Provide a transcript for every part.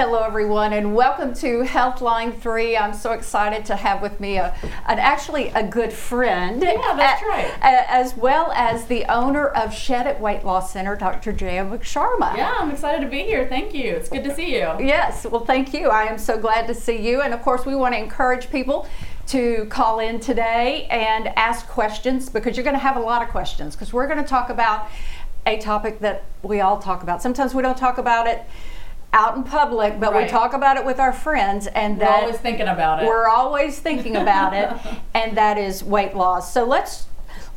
Hello, everyone, and welcome to Healthline 3. I'm so excited to have with me a, an actually a good friend. Yeah, that's a- right. a- As well as the owner of Shed It Weight Loss Center, Dr. Jaya McSharma. Yeah, I'm excited to be here. Thank you. It's good to see you. Yes, well, thank you. I am so glad to see you. And of course, we want to encourage people to call in today and ask questions because you're going to have a lot of questions because we're going to talk about a topic that we all talk about. Sometimes we don't talk about it out in public, but we talk about it with our friends, and We're that always thinking about it. we're always thinking about it, and that is weight loss. So let's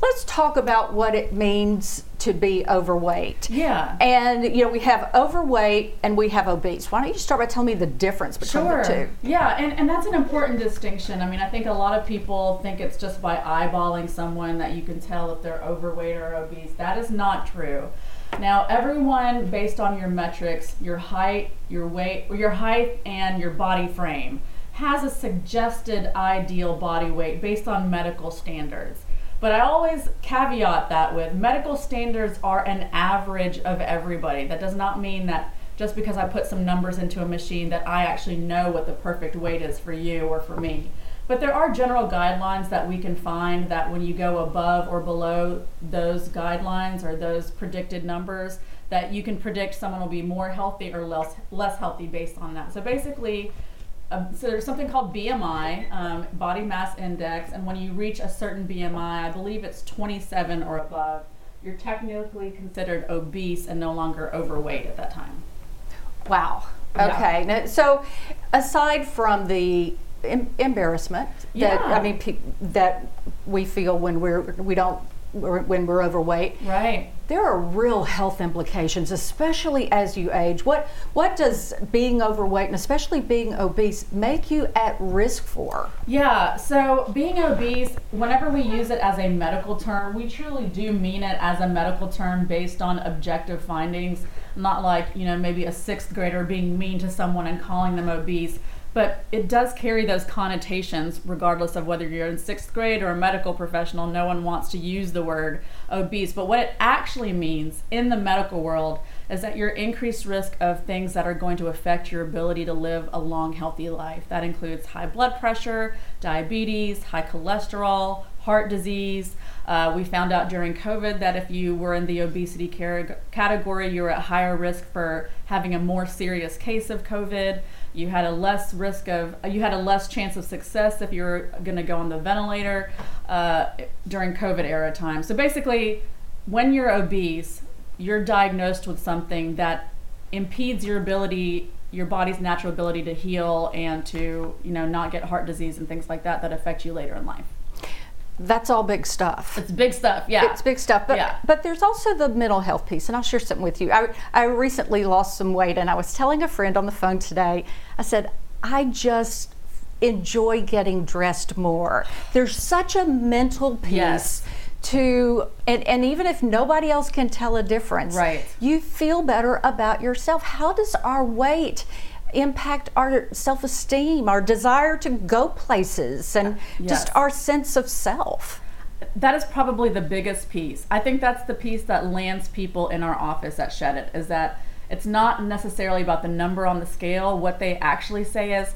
let's talk about what it means to be overweight. yeah. And you know, we have overweight and we have obese. Why don't you start by telling me the difference between Sure. the two? Yeah, and, and that's an important distinction. I mean, I think a lot of people think it's just by eyeballing someone that you can tell if they're overweight or obese. That is not true. Now, everyone, based on your metrics, your height, your weight, or your height and your body frame, has a suggested ideal body weight based on medical standards. But I always caveat that with medical standards are an average of everybody. That does not mean that just because I put some numbers into a machine that I actually know what the perfect weight is for you or for me. But there are general guidelines that we can find that when you go above or below those guidelines or those predicted numbers, that you can predict someone will be more healthy or less less healthy based on that. So basically, um, so there's something called BMI, um, body mass index, and when you reach a certain BMI, I believe it's 27 or above, you're technically considered obese and no longer overweight at that time. Wow. Yeah. Okay. Now, so, aside from the em- embarrassment that Yeah. I mean pe- that we feel when we're we don't when we're overweight, Right. there are real health implications, especially as you age. What what does being overweight and especially being obese make you at risk for? Yeah, so being obese, whenever we use it as a medical term, we truly do mean it as a medical term based on objective findings, not like, you know, maybe a sixth grader being mean to someone and calling them obese. But it does carry those connotations, regardless of whether you're in sixth grade or a medical professional. No one wants to use the word obese. But what it actually means in the medical world is that you're increased risk of things that are going to affect your ability to live a long, healthy life. That includes high blood pressure, diabetes, high cholesterol, heart disease. Uh, we found out during COVID that if you were in the obesity category, you were at higher risk for having a more serious case of COVID. You had a less risk of, you had a less chance of success if you were going to go on the ventilator uh, during COVID era time. So basically, when you're obese, you're diagnosed with something that impedes your ability your body's natural ability to heal and to you know not get heart disease and things like that that affect you later in life That's all big stuff. it's big stuff yeah It's big stuff, but Yeah. but there's also the mental health piece, and I'll share something with you. I, I recently lost some weight, and I was telling a friend on the phone today. I said I just enjoy getting dressed more. There's such a mental piece Yes. to, and and even if nobody else can tell a difference, Right. You feel better about yourself. How does our weight? Impact our self-esteem our desire to go places and just our sense of self that is probably the biggest piece. I think that's the piece that lands people in our office at Shed It is that it's not necessarily about the number on the scale. What they actually say is,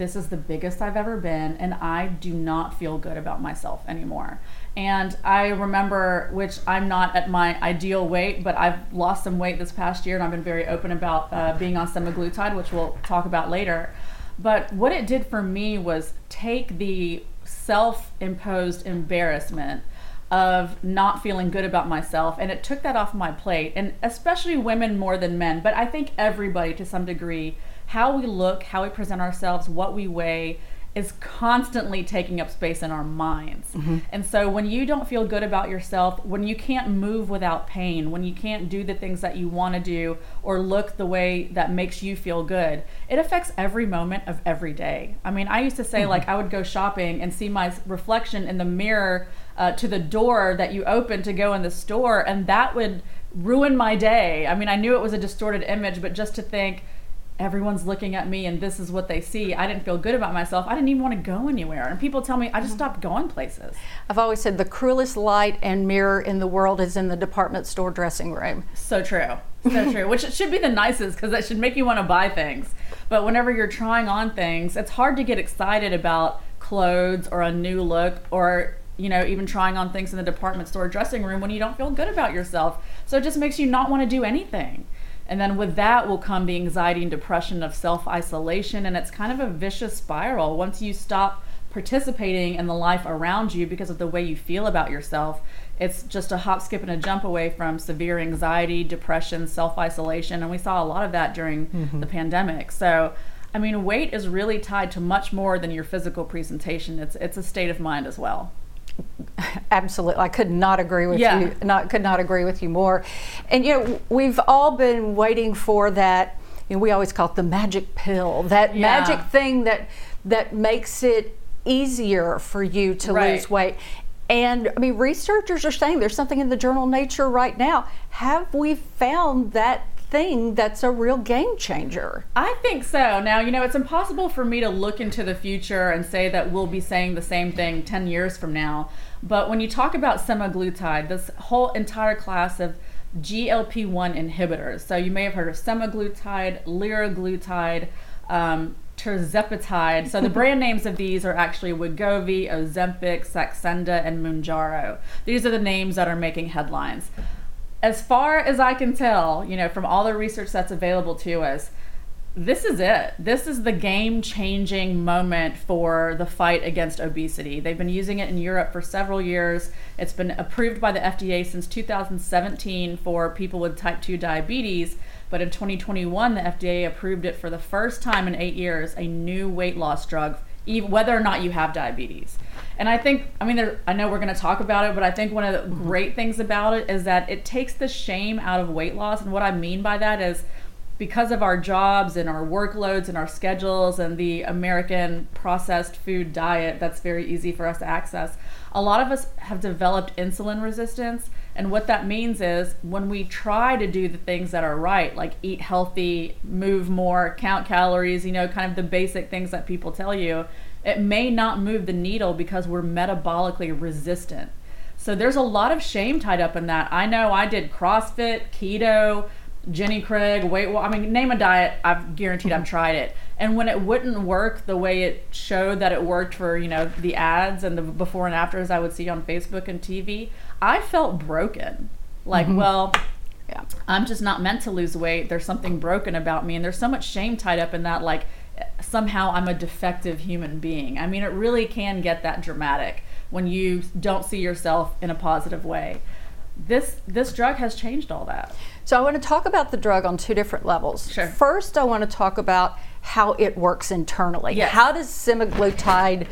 this is the biggest I've ever been, and I do not feel good about myself anymore. And I remember, which I'm not at my ideal weight, but I've lost some weight this past year, and I've been very open about uh, being on semaglutide, which we'll talk about later. But what it did for me was take the self imposed embarrassment of not feeling good about myself and it took that off my plate and especially women more than men but i think everybody to some degree how we look how we present ourselves what we weigh is constantly taking up space in our minds. And so when you don't feel good about yourself, when you can't move without pain, when you can't do the things that you want to do or look the way that makes you feel good, it affects every moment of every day. I mean, I used to say like I would go shopping and see my reflection in the mirror uh, to the door that you open to go in the store and that would ruin my day. I mean, I knew it was a distorted image, but just to think everyone's looking at me and this is what they see. I didn't feel good about myself. I didn't even want to go anywhere. And people tell me I just mm-hmm. stopped going places. I've always said the cruelest light and mirror in the world is in the department store dressing room. So true. So true. Which should be the nicest because that should make you want to buy things. But whenever you're trying on things, it's hard to get excited about clothes or a new look or you know, even trying on things in the department store dressing room when you don't feel good about yourself. So it just makes you not want to do anything. And then with that will come the anxiety and depression of self isolation. And it's kind of a vicious spiral. Once you stop participating in the life around you because of the way you feel about yourself, it's just a hop, skip, and a jump away from severe anxiety, depression, self isolation. And we saw a lot of that during mm-hmm. the pandemic. So, I mean, weight is really tied to much more than your physical presentation, it's, it's a state of mind as well. Absolutely, I could not agree with yeah. you. Not could not agree with you more. And you know, we've all been waiting for that. You know, we always call it the magic pill. That yeah. magic thing that that makes it easier for you to right. lose weight. And I mean, researchers are saying there's something in the journal Nature right now. Have we found that thing that's a real game changer. I think so. Now, you know, it's impossible for me to look into the future and say that we'll be saying the same thing 10 years from now. But when you talk about semaglutide, this whole entire class of GLP 1 inhibitors, so you may have heard of semaglutide, liraglutide, um, tirzepatide. So the brand names of these are actually Wegovy, Ozempic, Saxenda, and Mounjaro. These are the names that are making headlines as far as I can tell, you know, from all the research that's available to us, this is it. This is the game changing moment for the fight against obesity. They've been using it in Europe for several years. It's been approved by the FDA since 2017 for people with type 2 diabetes. But in 2021, the FDA approved it for the first time in eight years, a new weight loss drug, whether or not you have diabetes. And I think, I mean, there, I know we're going to talk about it, but I think one of the mm-hmm. great things about it is that it takes the shame out of weight loss. And what I mean by that is because of our jobs and our workloads and our schedules and the American processed food diet that's very easy for us to access, a lot of us have developed insulin resistance. And what that means is when we try to do the things that are right, like eat healthy, move more, count calories, you know, kind of the basic things that people tell you, it may not move the needle because we're metabolically resistant. So there's a lot of shame tied up in that. I know I did CrossFit, keto, Jenny Craig, weight. I mean, name a diet. I've guaranteed I've tried it. And when it wouldn't work the way it showed that it worked for you know the ads and the before and afters I would see on Facebook and TV, I felt broken. Like, mm-hmm. well, yeah. I'm just not meant to lose weight. There's something broken about me, and there's so much shame tied up in that. Like, somehow I'm a defective human being. I mean, it really can get that dramatic when you don't see yourself in a positive way. This this drug has changed all that. So I want to talk about the drug on two different levels. Sure. First, I want to talk about how it works internally. Yes. How does semaglutide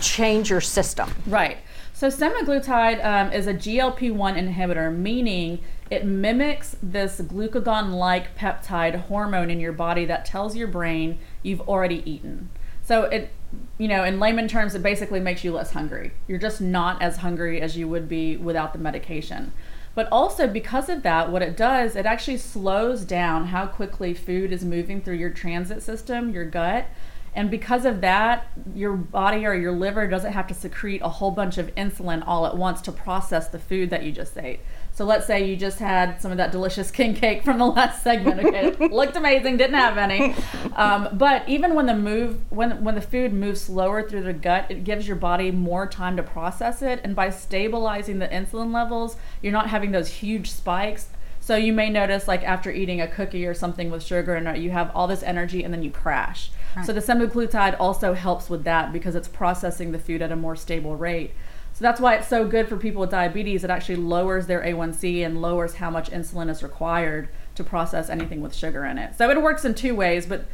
change your system? Right. So semaglutide um, is a GLP-1 inhibitor, meaning it mimics this glucagon-like peptide hormone in your body that tells your brain you've already eaten. So it, you know, in layman terms, it basically makes you less hungry. You're just not as hungry as you would be without the medication. But also because of that, what it does, it actually slows down how quickly food is moving through your transit system, your gut. And because of that, your body or your liver doesn't have to secrete a whole bunch of insulin all at once to process the food that you just ate. So let's say you just had some of that delicious king cake from the last segment. Okay, looked amazing, didn't have any. Um, but even when the move, when when the food moves slower through the gut, it gives your body more time to process it, and by stabilizing the insulin levels, you're not having those huge spikes. So you may notice, like after eating a cookie or something with sugar and you have all this energy and then you crash. Right. So the semaglutide also helps with that because it's processing the food at a more stable rate. So that's why it's so good for people with diabetes. It actually lowers their A1C and lowers how much insulin is required to process anything with sugar in it. So it works in two ways, but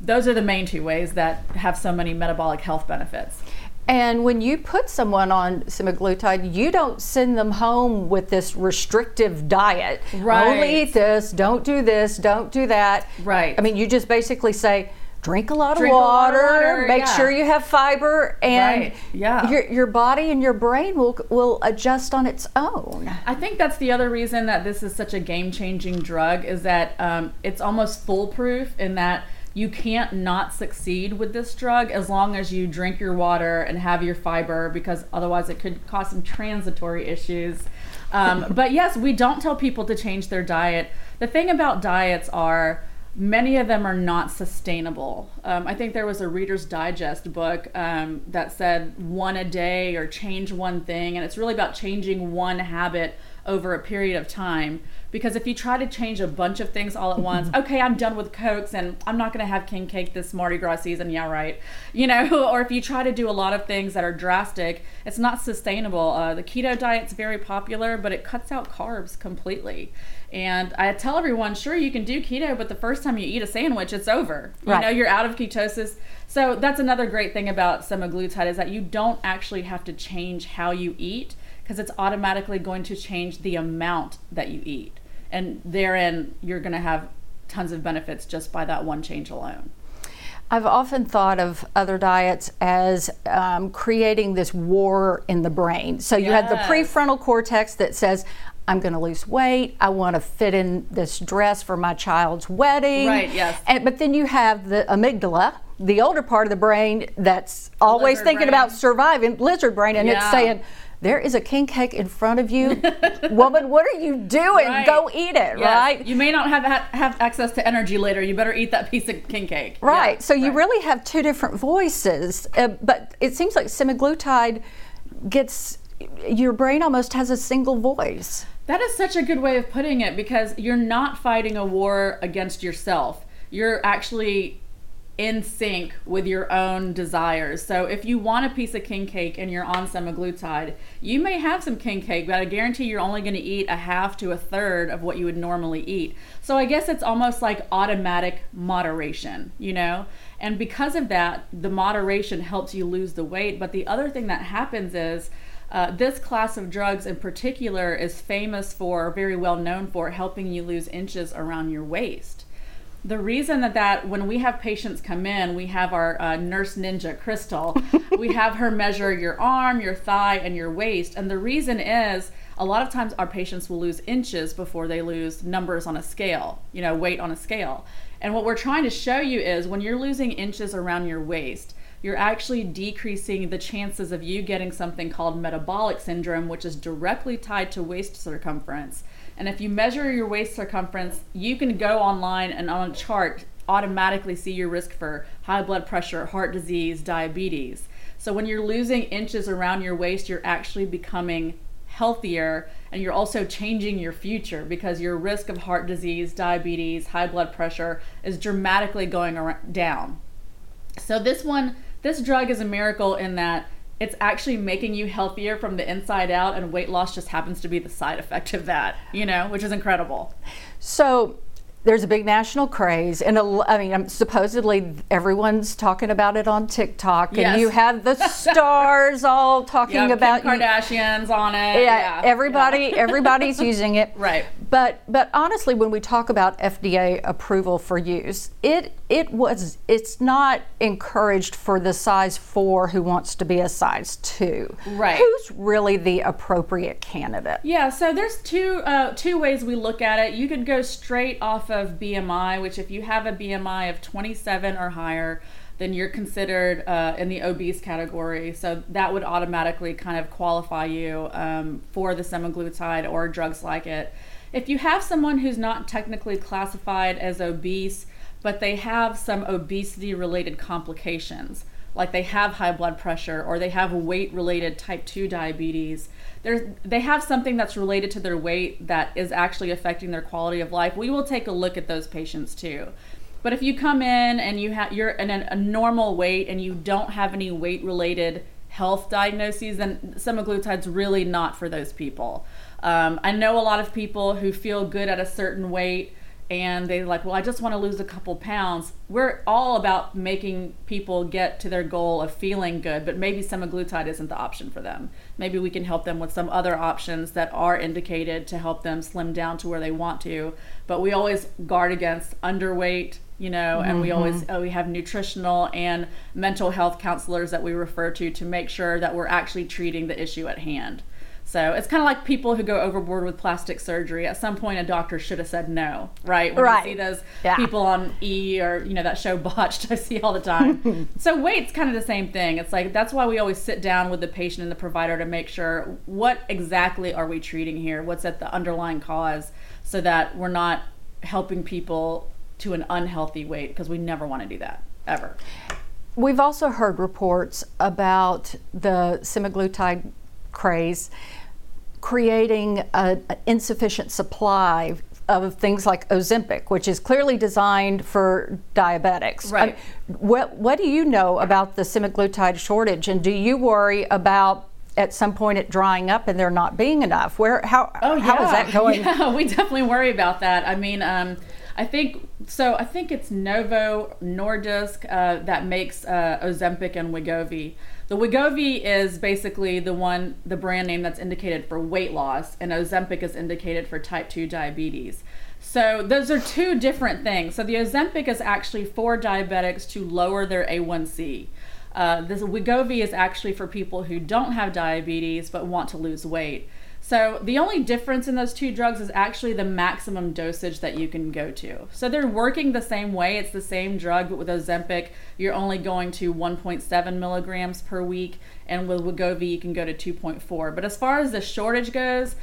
those are the main two ways that have so many metabolic health benefits. And when you put someone on semaglutide, you don't send them home with this restrictive diet. Right. Only eat this, don't do this, don't do that. Right. I mean, you just basically say, drink a lot, drink of, water, lot of water, make yeah. sure you have fiber, and right. yeah. your, your body and your brain will, will adjust on its own. I think that's the other reason that this is such a game changing drug is that um, it's almost foolproof in that you can't not succeed with this drug as long as you drink your water and have your fiber because otherwise it could cause some transitory issues. Um, but yes, we don't tell people to change their diet. The thing about diets are many of them are not sustainable. Um, I think there was a Reader's Digest book um, that said one a day or change one thing, and it's really about changing one habit over a period of time. Because if you try to change a bunch of things all at once, okay, I'm done with Cokes and I'm not going to have king cake this Mardi Gras season, yeah, right. You know, or if you try to do a lot of things that are drastic, it's not sustainable. Uh, the keto diet's very popular, but it cuts out carbs completely. And I tell everyone, sure, you can do keto, but the first time you eat a sandwich, it's over. You Right. know, you're out of ketosis. So that's another great thing about semaglutide is that you don't actually have to change how you eat because it's automatically going to change the amount that you eat. And therein, you're going to have tons of benefits just by that one change alone. I've often thought of other diets as um, creating this war in the brain. So you have the prefrontal cortex that says, I'm going to lose weight. I want to fit in this dress for my child's wedding. Right, yes. And, but then you have the amygdala, the older part of the brain that's always thinking brain. about surviving, lizard brain, and it's saying, there is a king cake in front of you. Woman, what are you doing? Right. Go eat it, Yes, right? You may not have have access to energy later. You better eat that piece of king cake. Yeah, Right. so you really have two different voices, uh, but it seems like semaglutide gets your brain almost has a single voice. That is such a good way of putting it because you're not fighting a war against yourself. You're actually in sync with your own desires. So if you want a piece of king cake and you're on semaglutide, you may have some king cake, but I guarantee you're only going to eat a half to a third of what you would normally eat. So I guess it's almost like automatic moderation, you know? And because of that, the moderation helps you lose the weight. But the other thing that happens is uh, this class of drugs in particular is famous for, very well known for, helping you lose inches around your waist. The reason that, that when we have patients come in, we have our uh, nurse ninja, Crystal, we have her measure your arm, your thigh, and your waist. And the reason is a lot of times our patients will lose inches before they lose numbers on a scale, you know, weight on a scale. And what we're trying to show you is when you're losing inches around your waist, you're actually decreasing the chances of you getting something called metabolic syndrome, which is directly tied to waist circumference. And if you measure your waist circumference, you can go online and on a chart automatically see your risk for high blood pressure, heart disease, diabetes. So when you're losing inches around your waist, you're actually becoming healthier and you're also changing your future because your risk of heart disease, diabetes, high blood pressure is dramatically going down. So this one, this drug is a miracle in that it's actually making you healthier from the inside out, and weight loss just happens to be the side effect of that, you know, which is incredible. So there's a big national craze, and a I mean, um, supposedly everyone's talking about it on TikTok, Yes. and you have the stars all talking Yeah, about Kim you- Kardashian's on it. yeah, everybody everybody's using it Right. But but honestly when we talk about FDA approval for use it it was it's not encouraged for the size 4 who wants to be a size 2 Right. who's really the appropriate candidate Yeah, so there's two uh, two ways we look at it. You could go straight off of BMI, which if you have a BMI of 27 or higher, then you're considered uh, in the obese category. So that would automatically kind of qualify you um, for the semaglutide or drugs like it. If you have someone who's not technically classified as obese, but they have some obesity related complications, like they have high blood pressure or they have weight related type 2 diabetes they have something that's related to their weight that is actually affecting their quality of life we will take a look at those patients too. But if you come in and you have you're in a, a normal weight and you don't have any weight related health diagnoses then semaglutide's really not for those people um, i know a lot of people who feel good at a certain weight and they're like, well, I just want to lose a couple pounds. We're all about making people get to their goal of feeling good, but maybe semaglutide isn't the option for them. Maybe we can help them with some other options that are indicated to help them slim down to where they want to. But we always guard against underweight, you know, and we always uh, we have nutritional and mental health counselors that we refer to to make sure that we're actually treating the issue at hand. So it's kind of like people who go overboard with plastic surgery. At some point, a doctor should have said no, right? When Right. you see those Yeah. people on E or you know that show Botched, I see all the time. so weight's kind of the same thing. It's like that's why we always sit down with the patient and the provider to make sure what exactly are we treating here, what's at the underlying cause, so that we're not helping people to an unhealthy weight because we never want to do that ever. We've also heard reports about the semaglutide craze creating an insufficient supply of things like Ozempic, which is clearly designed for diabetics. Right. I- what What do you know about the semaglutide shortage, and do you worry about at some point it drying up and there not being enough? Where how Oh yeah, is that going? Yeah, we definitely worry about that. I mean, um, I think so. I think it's Novo Nordisk uh, that makes uh, Ozempic and Wegovy. The Wegovy is basically the one, the brand name that's indicated for weight loss, and Ozempic is indicated for type two diabetes. So those are two different things. So the Ozempic is actually for diabetics to lower their A1C. Uh, this Wegovy is actually for people who don't have diabetes but want to lose weight. So the only difference in those two drugs is actually the maximum dosage that you can go to. So they're working the same way. It's the same drug, but with Ozempic, you're only going to 1.7 milligrams per week, and with Wegovy, you can go to 2.4. But as far as the shortage goes,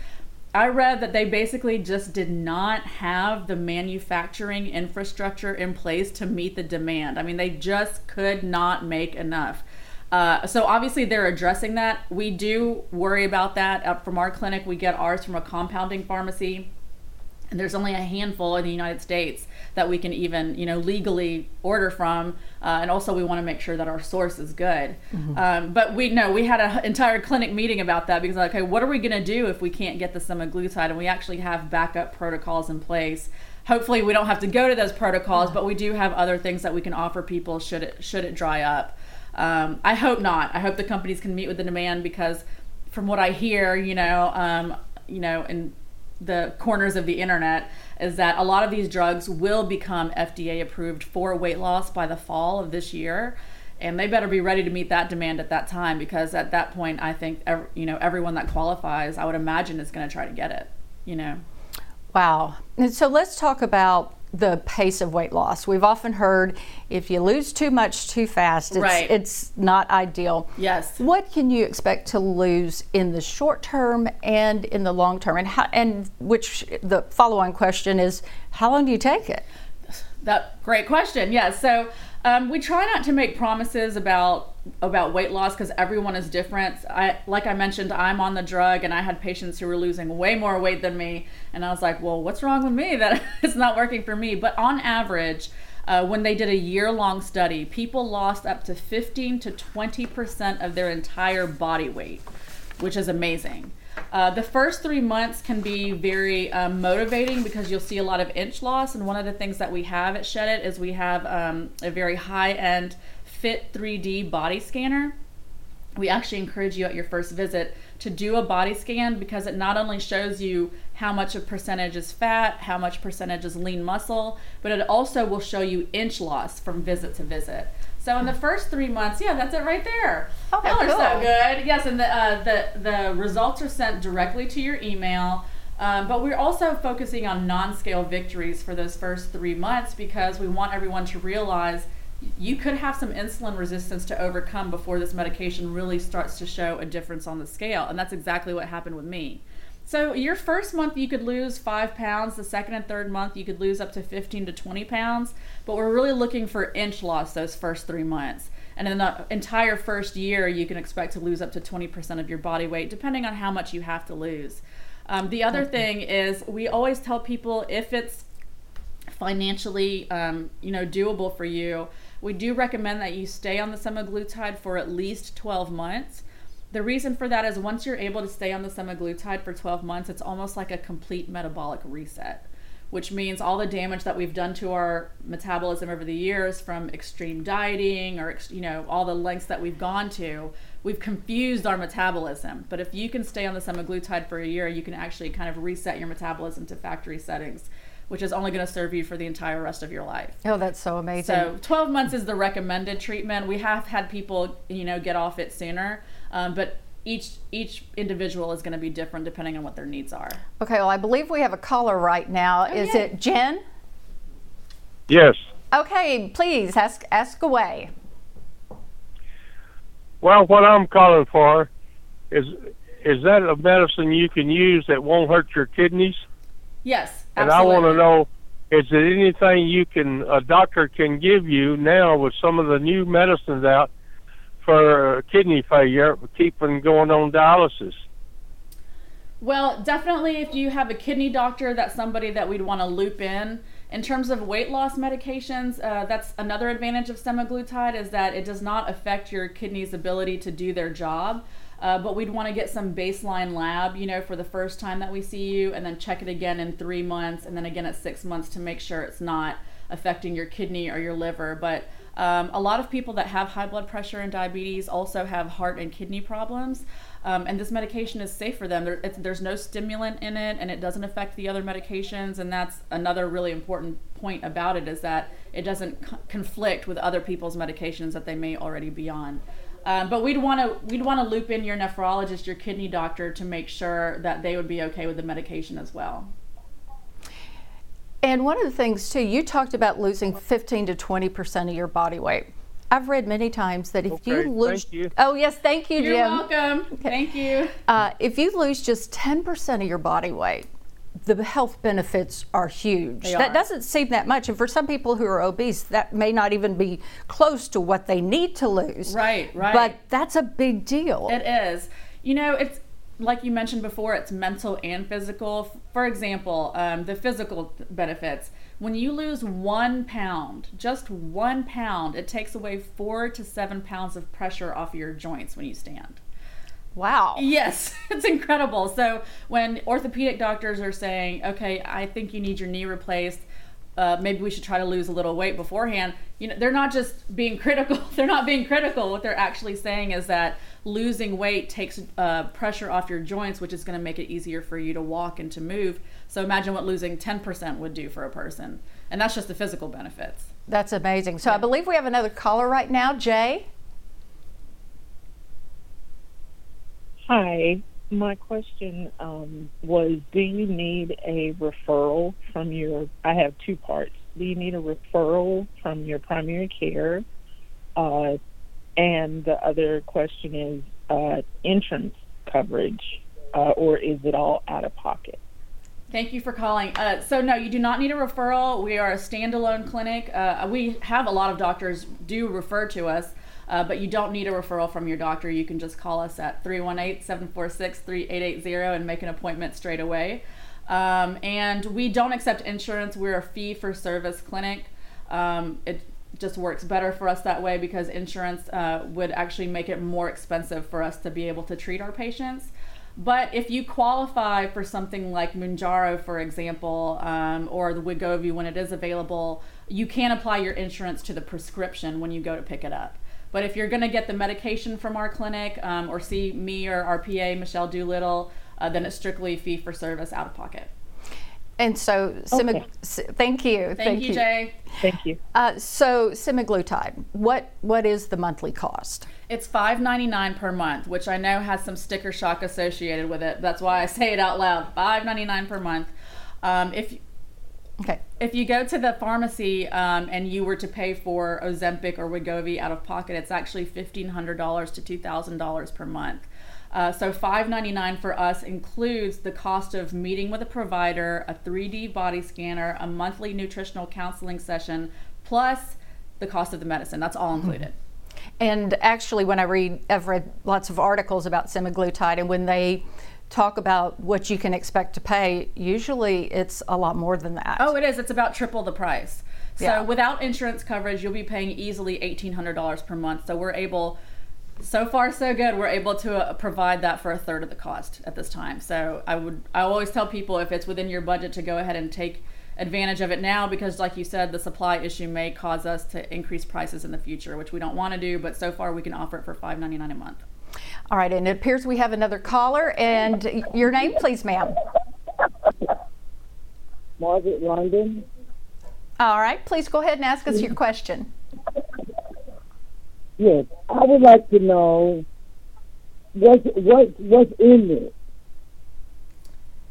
I read that they basically just did not have the manufacturing infrastructure in place to meet the demand. I mean, they just could not make enough. Uh, so obviously they're addressing that. We do worry about that. Uh, from our clinic, we get ours from a compounding pharmacy, and there's only a handful in the United States that we can even, you know, legally order from. Uh, and also, we want to make sure that our source is good. Um, but we know we had an entire clinic meeting about that because, like, okay, what are we going to do if we can't get the semaglutide? And we actually have backup protocols in place. Hopefully, we don't have to go to those protocols, but we do have other things that we can offer people should it should it dry up. Um, I hope not. I hope the companies can meet with the demand because, from what I hear, you know, um, you know, in the corners of the internet, is that a lot of these drugs will become FDA approved for weight loss by the fall of this year, and they better be ready to meet that demand at that time because at that point, I think ev- you know everyone that qualifies, I would imagine, is going to try to get it. You know. Wow. And so let's talk about the pace of weight loss. We've often heard if you lose too much too fast, it's, Right. it's not ideal. Yes. What can you expect to lose in the short term and in the long term? And how, and which the follow-on question is, how long do you take it? That great question. Yeah. So um, we try not to make promises about about weight loss because everyone is different. I like I mentioned, I'm on the drug, and I had patients who were losing way more weight than me, and I was like, well, what's wrong with me that it's not working for me? But on average. Uh, when they did a year long study, people lost up to 15 to 20% of their entire body weight, which is amazing. Uh, the first three months can be very um, motivating because you'll see a lot of inch loss. And one of the things that we have at Shed It is we have um, a very high end Fit 3D body scanner. We actually encourage you at your first visit to do a body scan because it not only shows you how much a percentage is fat, how much percentage is lean muscle, but it also will show you inch loss from visit to visit. So in the first three months, yeah, that's it right there. Oh, Y'all are cool. so good. Yes, and the uh, the the results are sent directly to your email. Um, but we're also focusing on non-scale victories for those first three months because we want everyone to realize you could have some insulin resistance to overcome before this medication really starts to show a difference on the scale. And that's exactly what happened with me. So, your first month, you could lose five pounds. The second and third month, you could lose up to 15 to 20 pounds. But we're really looking for inch loss those first three months. And in the entire first year, you can expect to lose up to 20% of your body weight, depending on how much you have to lose. Um, the other thing is, we always tell people if it's financially um, you know doable for you we do recommend that you stay on the semaglutide for at least 12 months the reason for that is once you're able to stay on the semaglutide for 12 months it's almost like a complete metabolic reset which means all the damage that we've done to our metabolism over the years from extreme dieting or you know all the lengths that we've gone to we've confused our metabolism but if you can stay on the semaglutide for a year you can actually kind of reset your metabolism to factory settings which is only going to serve you for the entire rest of your life Oh, that's so amazing. so 12 months is the recommended treatment. We have had people, you know, get off it sooner, um, but each each individual is going to be different depending on what their needs are. Okay, well, I believe we have a caller right now. Is yay. it Jen? Yes. Okay, please ask ask away. Well, what I'm calling for is is that a medicine you can use that won't hurt your kidneys? Yes, absolutely. And. I want to know is there anything you can a doctor can give you now with some of the new medicines out for kidney failure, keeping going on dialysis? Well, definitely if you have a kidney doctor, that's somebody that we'd want to loop in. In terms of weight loss medications, uh, that's another advantage of semaglutide is that it does not affect your kidney's ability to do their job. Uh, but we'd want to get some baseline lab, you know, for the first time that we see you, and then check it again in three months, and then again at six months to make sure it's not affecting your kidney or your liver. But um, a lot of people that have high blood pressure and diabetes also have heart and kidney problems. Um, and this medication is safe for them. There, there's no stimulant in it, and it doesn't affect the other medications. And that's another really important point about it is that it doesn't co- conflict with other people's medications that they may already be on. Um, but we'd want to we'd want to loop in your nephrologist, your kidney doctor, to make sure that they would be okay with the medication as well. And one of the things too, you talked about losing 15 to 20 percent of your body weight. I've read many times that if Okay, you lose, thank you. oh yes, thank you, You're Jim. welcome. Thank you. Uh, if you lose just 10 percent of your body weight, the health benefits are huge. They that are. doesn't seem that much, and for some people who are obese, that may not even be close to what they need to lose. Right, right. But that's a big deal. It is. You know, it's like you mentioned before, it's mental and physical. For example, um, the physical benefits. When you lose one pound, just one pound, it takes away four to seven pounds of pressure off your joints when you stand. wow. Yes, it's incredible. So when orthopedic doctors are saying, "Okay, I think you need your knee replaced," uh, maybe we should try to lose a little weight beforehand. You know, they're not just being critical. They're not being critical. What they're actually saying is that losing weight takes uh, pressure off your joints, which is going to make it easier for you to walk and to move. So imagine what losing 10% would do for a person, and that's just the physical benefits. That's amazing. So I believe we have another caller right now, Jay. Hi. My question um, was Do you need a referral from your? I have two parts. Do you need a referral from your primary care? Uh, and the other question is uh, insurance coverage, uh, or is it all out of pocket? Thank you for calling. Uh, so no, you do not need a referral. We are a standalone clinic. Uh, we have a lot of doctors do refer to us, uh, but you don't need a referral from your doctor. You can just call us at 318-746-3880 and make an appointment straight away. Um, and we don't accept insurance. We're a fee for service clinic. Um, it just works better for us that way because insurance uh, would actually make it more expensive for us to be able to treat our patients. But if you qualify for something like Mounjaro, for example, um, or the Wegovy when it is available, you can apply your insurance to the prescription when you go to pick it up. But if you're going to get the medication from our clinic um, or see me or our PA, Michelle Doolittle, uh, then it's strictly fee for service out of pocket. And so, semi- Okay. s- thank you. Thank, you, Jay. Thank you. Uh, so, semaglutide, what what is the monthly cost? It's five ninety nine per month, which I know has some sticker shock associated with it. That's why I say it out loud. Five ninety nine per month. Um, if Okay. if you go to the pharmacy um, and you were to pay for Ozempic or Wegovy out of pocket, it's actually fifteen hundred dollars to two thousand dollars per month. Uh, so five ninety nine for us includes the cost of meeting with a provider, a three D body scanner, a monthly nutritional counseling session, plus the cost of the medicine. That's all included. And actually, when I read, I've read lots of articles about semaglutide, and when they talk about what you can expect to pay, usually it's a lot more than that. Oh, it is. It's about triple the price. So Yeah. without insurance coverage, you'll be paying easily eighteen hundred dollars per month. So we're able, so far so good. We're able to uh, provide that for a third of the cost at this time. So I would, I always tell people if it's within your budget to go ahead and take advantage of it now because, like you said, the supply issue may cause us to increase prices in the future, which we don't want to do. But so far, we can offer it for five ninety nine a month. All right, and it appears we have another caller. And your name, please, ma'am. Margaret London. All right, please go ahead and ask us your question. Yes, I would like to know What what what's in it?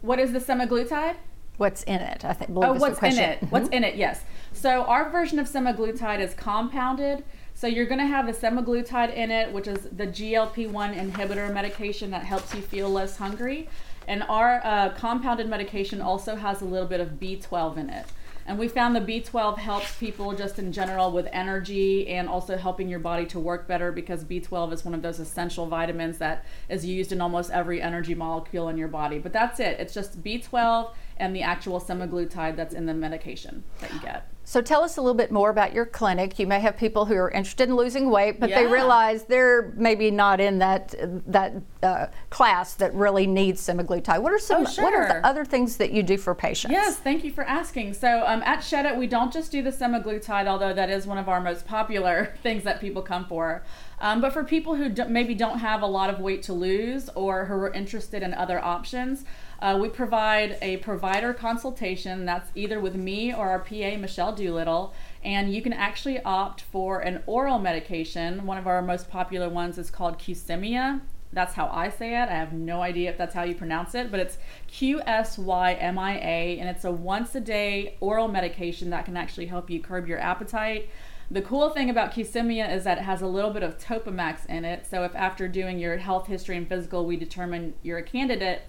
What is the semaglutide? What's in it? I think. Oh, is the what's in question. it? What's mm-hmm. in it? Yes. So our version of semaglutide is compounded. So you're going to have semaglutide in it, which is the GLP-1 inhibitor medication that helps you feel less hungry. And our uh, compounded medication also has a little bit of B12 in it. And we found the B12 helps people just in general with energy and also helping your body to work better because B12 is one of those essential vitamins that is used in almost every energy molecule in your body. But that's it. It's just B12 and the actual semaglutide that's in the medication that you get. So tell us a little bit more about your clinic. You may have people who are interested in losing weight, but they realize they're maybe not in that that uh, class that really needs semaglutide. What are some Oh, sure. What are the other things that you do for patients? Yes, thank you for asking. So um, at Shed It, we don't just do the semaglutide, although that is one of our most popular things that people come for. Um, but for people who do, maybe don't have a lot of weight to lose or who are interested in other options, uh, we provide a provider consultation that's either with me or our PA, Michelle Doolittle, and you can actually opt for an oral medication. One of our most popular ones is called Qsymia. That's how I say it. I have no idea if that's how you pronounce it, but it's Q S Y M I A, and it's a once a day oral medication that can actually help you curb your appetite. The cool thing about Qsymia is that it has a little bit of Topamax in it. So if after doing your health history and physical, we determine you're a candidate,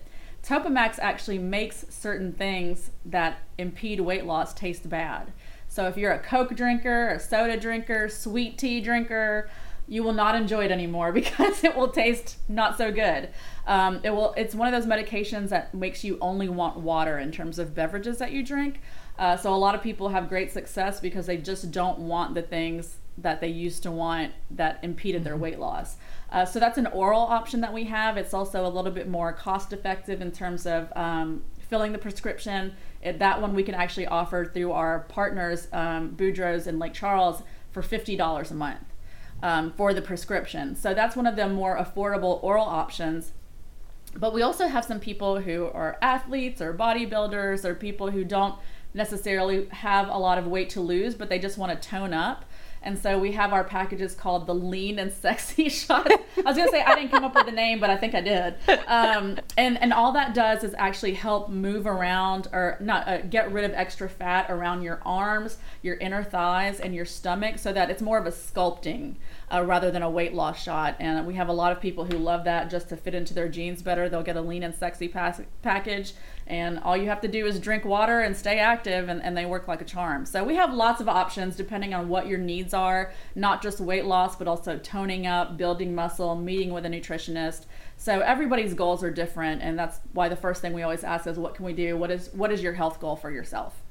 Topamax actually makes certain things that impede weight loss taste bad. So if you're a Coke drinker, a soda drinker, sweet tea drinker, you will not enjoy it anymore because it will taste not so good. Um, it will. It's one of those medications that makes you only want water in terms of beverages that you drink. Uh, so a lot of people have great success because they just don't want the things that they used to want that impeded their weight loss. Uh, so that's an oral option that we have. It's also a little bit more cost effective in terms of um, filling the prescription. It, that one we can actually offer through our partners, um, Boudreaux's in Lake Charles, for $50 a month um, for the prescription. So that's one of the more affordable oral options. But we also have some people who are athletes or bodybuilders or people who don't necessarily have a lot of weight to lose, but they just want to tone up. And so we have our packages called the lean and sexy shot. I was gonna say I didn't come up with the name, but I think I did. Um, and and all that does is actually help move around or not uh, get rid of extra fat around your arms, your inner thighs, and your stomach, so that it's more of a sculpting uh, rather than a weight loss shot. And we have a lot of people who love that just to fit into their jeans better. They'll get a lean and sexy pass- package, and all you have to do is drink water and stay active, and, and they work like a charm. So we have lots of options depending on what your needs are, not just weight loss, but also toning up, building muscle, meeting with a nutritionist. So everybody's goals are different, and that's why the first thing we always ask is, what can we do? What is what is your health goal for yourself?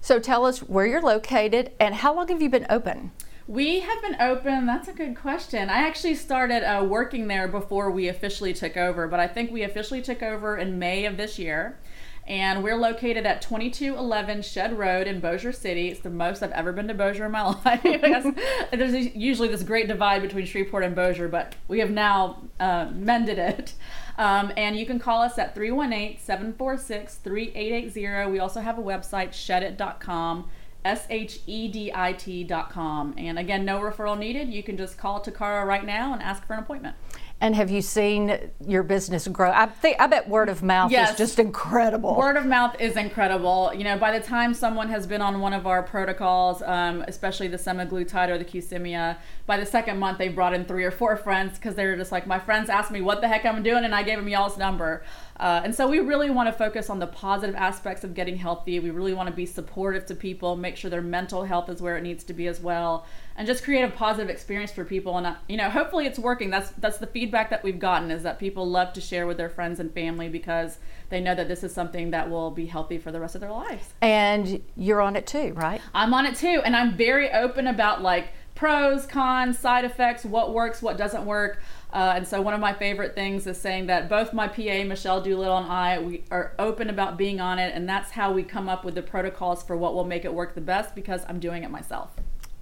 So tell us where you're located and how long have you been open? We have been open. That's a good question. I actually started uh, working there before we officially took over, but I think we officially took over in May of this year. And we're located at 2211 Shed Road in Bossier City. It's the most I've ever been to Bossier in my life. There's usually this great divide between Shreveport and Bossier, but we have now uh, mended it. Um, and you can call us at 318 746 3880. We also have a website, shedit.com. S-H-E-D-I-T.com. And again, no referral needed. You can just call Takara right now and ask for an appointment. And have you seen your business grow? I think I bet word of mouth Yes. is just incredible. Word of mouth is incredible. You know, by the time someone has been on one of our protocols, um, especially the semaglutide or the Qsymia, by the second month they've brought in three or four friends because they were just like, my friends asked me what the heck I'm doing, and I gave them y'all's number. Uh, and so we really want to focus on the positive aspects of getting healthy. We really want to be supportive to people, make sure their mental health is where it needs to be as well, and just create a positive experience for people. And uh, you know, hopefully it's working. That's that's the feedback that we've gotten is that people love to share with their friends and family because they know that this is something that will be healthy for the rest of their lives. and you're on it too, right? I'm on it too, and I'm very open about like pros, cons, side effects, what works, what doesn't work. Uh, and so one of my favorite things is saying that both my PA Michelle Doolittle and I we are open about being on it, and that's how we come up with the protocols for what will make it work the best because I'm doing it myself.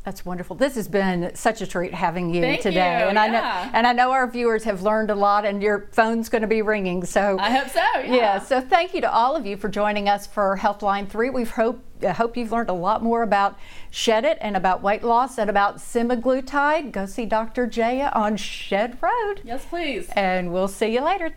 That's wonderful. This has been such a treat having you Thank today. you, And I know and I know our viewers have learned a lot and your phone's going to be ringing. So I hope so. Yeah. yeah, so thank you to all of you for joining us for Healthline 3. We hope hope you've learned a lot more about Shed It and about weight loss and about semaglutide. Go see Dr. Jaya on Shed Road. Yes, please. And we'll see you later.